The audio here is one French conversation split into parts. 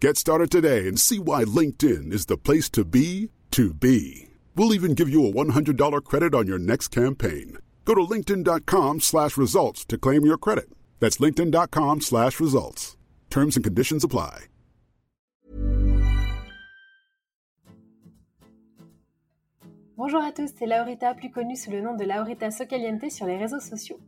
Get started today and see why LinkedIn is the place to be to be. We'll even give you a $100 credit on your next campaign. Go to linkedin.com slash results to claim your credit. That's linkedin.com slash results. Terms and conditions apply. Bonjour à tous, c'est Laurita, plus connue sous le nom de Laurita Socaliente sur les réseaux sociaux.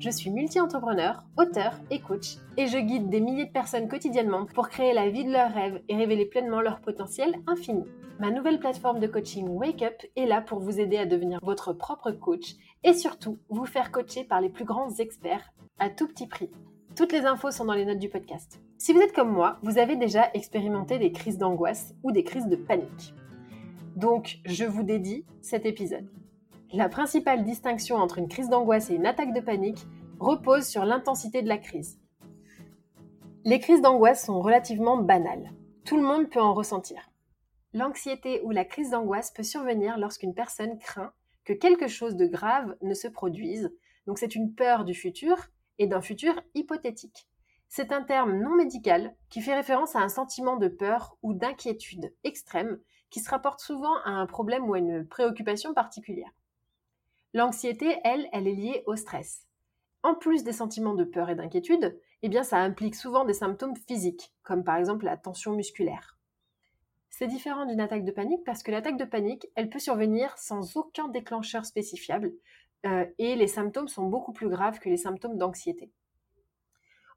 Je suis multi-entrepreneur, auteur et coach, et je guide des milliers de personnes quotidiennement pour créer la vie de leurs rêves et révéler pleinement leur potentiel infini. Ma nouvelle plateforme de coaching Wake Up est là pour vous aider à devenir votre propre coach et surtout vous faire coacher par les plus grands experts à tout petit prix. Toutes les infos sont dans les notes du podcast. Si vous êtes comme moi, vous avez déjà expérimenté des crises d'angoisse ou des crises de panique. Donc, je vous dédie cet épisode. La principale distinction entre une crise d'angoisse et une attaque de panique repose sur l'intensité de la crise. Les crises d'angoisse sont relativement banales. Tout le monde peut en ressentir. L'anxiété ou la crise d'angoisse peut survenir lorsqu'une personne craint que quelque chose de grave ne se produise. Donc c'est une peur du futur et d'un futur hypothétique. C'est un terme non médical qui fait référence à un sentiment de peur ou d'inquiétude extrême qui se rapporte souvent à un problème ou à une préoccupation particulière. L'anxiété, elle, elle est liée au stress. En plus des sentiments de peur et d'inquiétude, eh bien ça implique souvent des symptômes physiques, comme par exemple la tension musculaire. C'est différent d'une attaque de panique parce que l'attaque de panique, elle peut survenir sans aucun déclencheur spécifiable euh, et les symptômes sont beaucoup plus graves que les symptômes d'anxiété.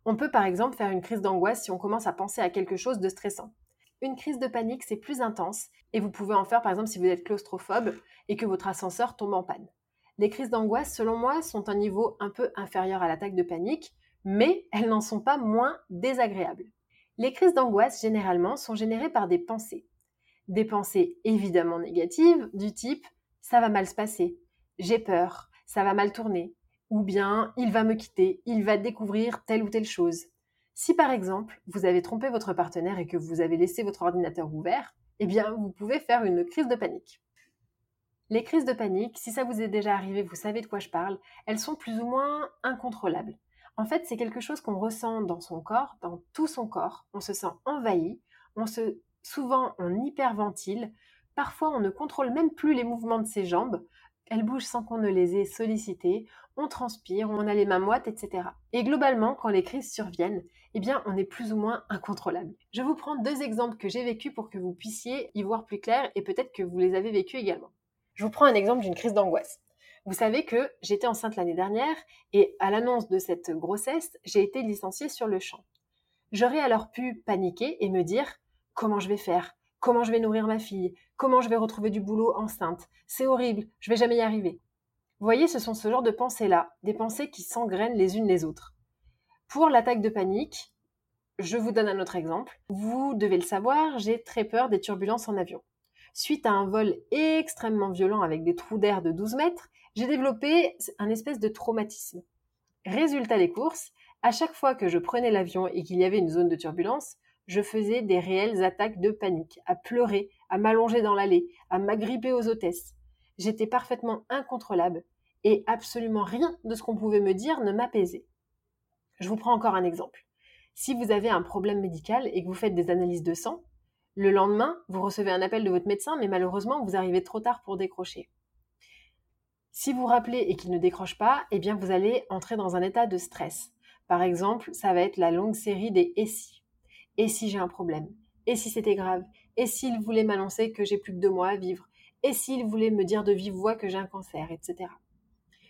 On peut par exemple faire une crise d'angoisse si on commence à penser à quelque chose de stressant. Une crise de panique, c'est plus intense et vous pouvez en faire par exemple si vous êtes claustrophobe et que votre ascenseur tombe en panne. Les crises d'angoisse, selon moi, sont un niveau un peu inférieur à l'attaque de panique, mais elles n'en sont pas moins désagréables. Les crises d'angoisse, généralement, sont générées par des pensées. Des pensées évidemment négatives, du type ⁇ ça va mal se passer, j'ai peur, ça va mal tourner ⁇ ou bien ⁇ il va me quitter, il va découvrir telle ou telle chose ⁇ Si par exemple, vous avez trompé votre partenaire et que vous avez laissé votre ordinateur ouvert, eh bien, vous pouvez faire une crise de panique. Les crises de panique, si ça vous est déjà arrivé, vous savez de quoi je parle, elles sont plus ou moins incontrôlables. En fait, c'est quelque chose qu'on ressent dans son corps, dans tout son corps. On se sent envahi, on se, souvent on hyperventile, parfois on ne contrôle même plus les mouvements de ses jambes, elles bougent sans qu'on ne les ait sollicitées, on transpire, on a les mains moites, etc. Et globalement, quand les crises surviennent, eh bien, on est plus ou moins incontrôlable. Je vous prends deux exemples que j'ai vécus pour que vous puissiez y voir plus clair et peut-être que vous les avez vécus également. Je vous prends un exemple d'une crise d'angoisse. Vous savez que j'étais enceinte l'année dernière et à l'annonce de cette grossesse, j'ai été licenciée sur le champ. J'aurais alors pu paniquer et me dire comment je vais faire, comment je vais nourrir ma fille, comment je vais retrouver du boulot enceinte? C'est horrible, je vais jamais y arriver. Vous voyez, ce sont ce genre de pensées-là, des pensées qui s'engrainent les unes les autres. Pour l'attaque de panique, je vous donne un autre exemple. Vous devez le savoir, j'ai très peur des turbulences en avion. Suite à un vol extrêmement violent avec des trous d'air de 12 mètres, j'ai développé un espèce de traumatisme. Résultat des courses, à chaque fois que je prenais l'avion et qu'il y avait une zone de turbulence, je faisais des réelles attaques de panique, à pleurer, à m'allonger dans l'allée, à m'agripper aux hôtesses. J'étais parfaitement incontrôlable et absolument rien de ce qu'on pouvait me dire ne m'apaisait. Je vous prends encore un exemple. Si vous avez un problème médical et que vous faites des analyses de sang, le lendemain, vous recevez un appel de votre médecin, mais malheureusement, vous arrivez trop tard pour décrocher. Si vous rappelez et qu'il ne décroche pas, eh bien, vous allez entrer dans un état de stress. Par exemple, ça va être la longue série des et si. Et si j'ai un problème Et si c'était grave Et s'il voulait m'annoncer que j'ai plus que deux mois à vivre Et s'il voulait me dire de vive voix que j'ai un cancer, etc.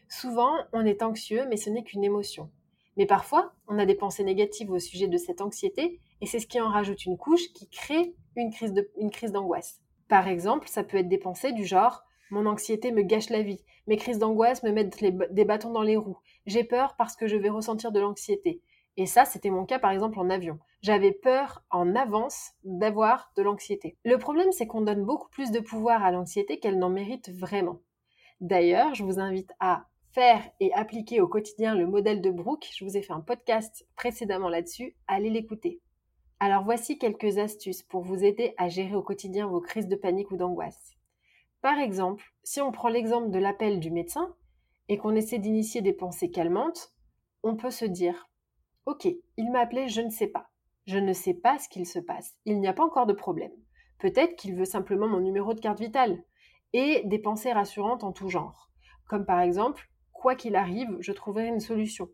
Souvent, on est anxieux, mais ce n'est qu'une émotion. Mais parfois, on a des pensées négatives au sujet de cette anxiété, et c'est ce qui en rajoute une couche qui crée une crise d'angoisse. Par exemple, ça peut être des pensées du genre mon anxiété me gâche la vie, mes crises d'angoisse me mettent des bâtons dans les roues, j'ai peur parce que je vais ressentir de l'anxiété. Et ça, c'était mon cas par exemple en avion. J'avais peur en avance d'avoir de l'anxiété. Le problème, c'est qu'on donne beaucoup plus de pouvoir à l'anxiété qu'elle n'en mérite vraiment. D'ailleurs, je vous invite à faire et appliquer au quotidien le modèle de Brooke. Je vous ai fait un podcast précédemment là-dessus. Allez l'écouter. Alors voici quelques astuces pour vous aider à gérer au quotidien vos crises de panique ou d'angoisse. Par exemple, si on prend l'exemple de l'appel du médecin et qu'on essaie d'initier des pensées calmantes, on peut se dire Ok, il m'a appelé, je ne sais pas. Je ne sais pas ce qu'il se passe. Il n'y a pas encore de problème. Peut-être qu'il veut simplement mon numéro de carte vitale. Et des pensées rassurantes en tout genre. Comme par exemple quoi qu'il arrive, je trouverai une solution.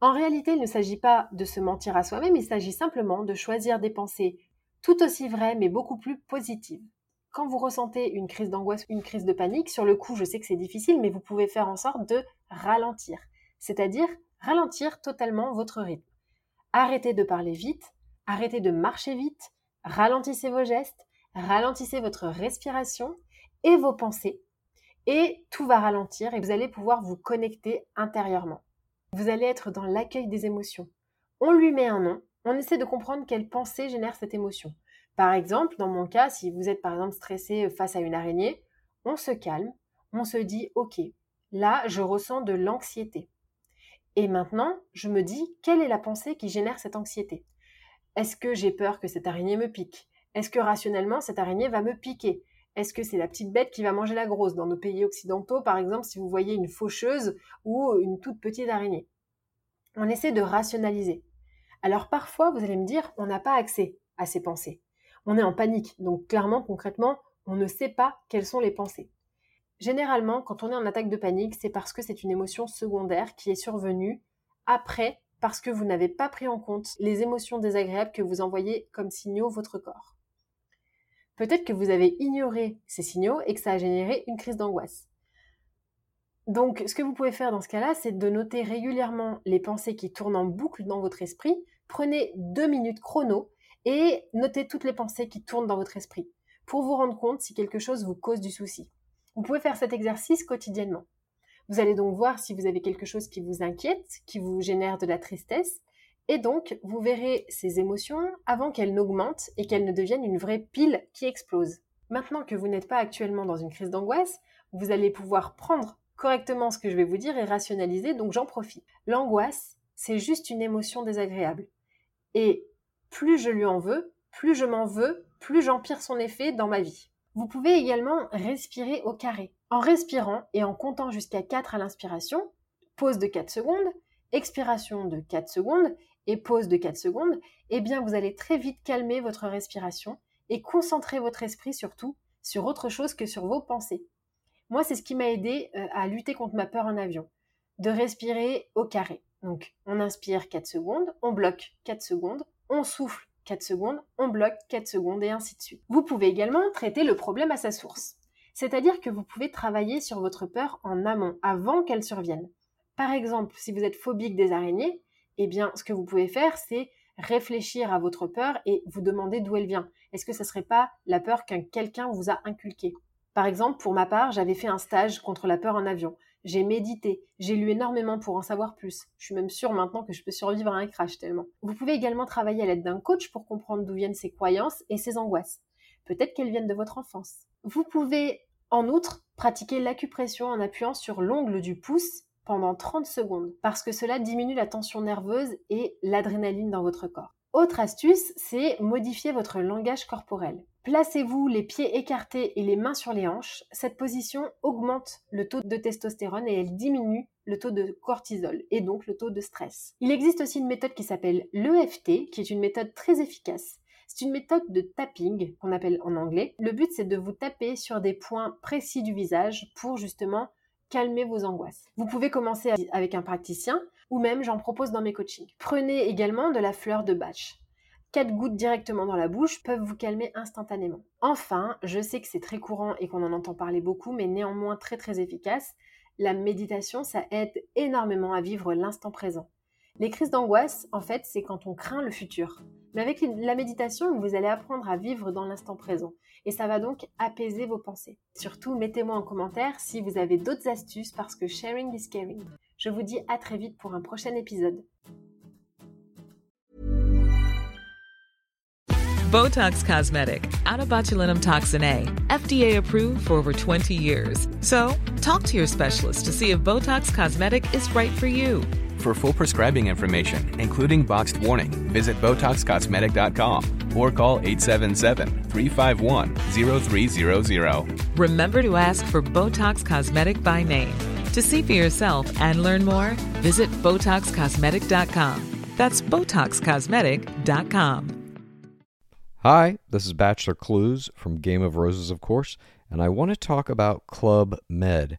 En réalité, il ne s'agit pas de se mentir à soi-même, il s'agit simplement de choisir des pensées tout aussi vraies mais beaucoup plus positives. Quand vous ressentez une crise d'angoisse, une crise de panique, sur le coup, je sais que c'est difficile, mais vous pouvez faire en sorte de ralentir, c'est-à-dire ralentir totalement votre rythme. Arrêtez de parler vite, arrêtez de marcher vite, ralentissez vos gestes, ralentissez votre respiration et vos pensées et tout va ralentir et vous allez pouvoir vous connecter intérieurement. Vous allez être dans l'accueil des émotions. On lui met un nom, on essaie de comprendre quelle pensée génère cette émotion. Par exemple, dans mon cas, si vous êtes par exemple stressé face à une araignée, on se calme, on se dit OK, là je ressens de l'anxiété. Et maintenant, je me dis quelle est la pensée qui génère cette anxiété? Est-ce que j'ai peur que cette araignée me pique? Est-ce que rationnellement cette araignée va me piquer? Est-ce que c'est la petite bête qui va manger la grosse? Dans nos pays occidentaux, par exemple, si vous voyez une faucheuse ou une toute petite araignée. On essaie de rationaliser. Alors parfois, vous allez me dire, on n'a pas accès à ces pensées. On est en panique, donc clairement, concrètement, on ne sait pas quelles sont les pensées. Généralement, quand on est en attaque de panique, c'est parce que c'est une émotion secondaire qui est survenue après, parce que vous n'avez pas pris en compte les émotions désagréables que vous envoyez comme signaux votre corps. Peut-être que vous avez ignoré ces signaux et que ça a généré une crise d'angoisse. Donc, ce que vous pouvez faire dans ce cas-là, c'est de noter régulièrement les pensées qui tournent en boucle dans votre esprit. Prenez deux minutes chrono et notez toutes les pensées qui tournent dans votre esprit pour vous rendre compte si quelque chose vous cause du souci. Vous pouvez faire cet exercice quotidiennement. Vous allez donc voir si vous avez quelque chose qui vous inquiète, qui vous génère de la tristesse, et donc, vous verrez ces émotions avant qu'elles n'augmentent et qu'elles ne deviennent une vraie pile qui explose. Maintenant que vous n'êtes pas actuellement dans une crise d'angoisse, vous allez pouvoir prendre correctement ce que je vais vous dire et rationaliser, donc j'en profite. L'angoisse, c'est juste une émotion désagréable. Et plus je lui en veux, plus je m'en veux, plus j'empire son effet dans ma vie. Vous pouvez également respirer au carré. En respirant et en comptant jusqu'à 4 à l'inspiration, pause de 4 secondes, expiration de 4 secondes et pause de 4 secondes, eh bien vous allez très vite calmer votre respiration et concentrer votre esprit surtout sur autre chose que sur vos pensées. Moi, c'est ce qui m'a aidé euh, à lutter contre ma peur en avion, de respirer au carré. Donc, on inspire 4 secondes, on bloque 4 secondes, on souffle 4 secondes, on bloque 4 secondes et ainsi de suite. Vous pouvez également traiter le problème à sa source. C'est-à-dire que vous pouvez travailler sur votre peur en amont, avant qu'elle survienne. Par exemple, si vous êtes phobique des araignées, eh bien, ce que vous pouvez faire, c'est réfléchir à votre peur et vous demander d'où elle vient. Est-ce que ce ne serait pas la peur qu'un quelqu'un vous a inculquée? Par exemple, pour ma part, j'avais fait un stage contre la peur en avion. J'ai médité, j'ai lu énormément pour en savoir plus. Je suis même sûre maintenant que je peux survivre à un crash tellement. Vous pouvez également travailler à l'aide d'un coach pour comprendre d'où viennent ses croyances et ses angoisses. Peut-être qu'elles viennent de votre enfance. Vous pouvez en outre pratiquer l'acupression en appuyant sur l'ongle du pouce pendant 30 secondes parce que cela diminue la tension nerveuse et l'adrénaline dans votre corps. Autre astuce, c'est modifier votre langage corporel. Placez-vous les pieds écartés et les mains sur les hanches. Cette position augmente le taux de testostérone et elle diminue le taux de cortisol et donc le taux de stress. Il existe aussi une méthode qui s'appelle l'EFT, qui est une méthode très efficace. C'est une méthode de tapping qu'on appelle en anglais. Le but c'est de vous taper sur des points précis du visage pour justement calmer vos angoisses. Vous pouvez commencer avec un praticien ou même j'en propose dans mes coachings. Prenez également de la fleur de bâche. Quatre gouttes directement dans la bouche peuvent vous calmer instantanément. Enfin, je sais que c'est très courant et qu'on en entend parler beaucoup, mais néanmoins très très efficace, la méditation, ça aide énormément à vivre l'instant présent. Les crises d'angoisse, en fait, c'est quand on craint le futur. Mais avec la méditation, vous allez apprendre à vivre dans l'instant présent. Et ça va donc apaiser vos pensées. Surtout, mettez-moi en commentaire si vous avez d'autres astuces parce que sharing is caring. Je vous dis à très vite pour un prochain épisode. Botox Cosmetic, out toxin A, FDA approved for over 20 years. So, talk to your specialist to see if Botox Cosmetic is right for you. For full prescribing information, including boxed warning, visit BotoxCosmetic.com or call 877-351-0300. Remember to ask for Botox Cosmetic by name. To see for yourself and learn more, visit BotoxCosmetic.com. That's BotoxCosmetic.com. Hi, this is Bachelor Clues from Game of Roses, of course, and I want to talk about Club Med.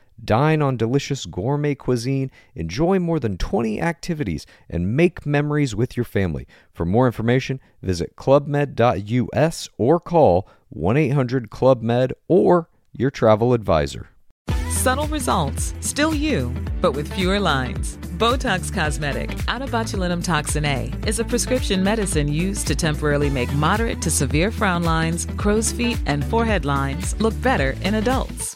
Dine on delicious gourmet cuisine, enjoy more than 20 activities, and make memories with your family. For more information, visit clubmed.us or call 1 800 Club Med or your travel advisor. Subtle results, still you, but with fewer lines. Botox Cosmetic, out of botulinum toxin A, is a prescription medicine used to temporarily make moderate to severe frown lines, crow's feet, and forehead lines look better in adults.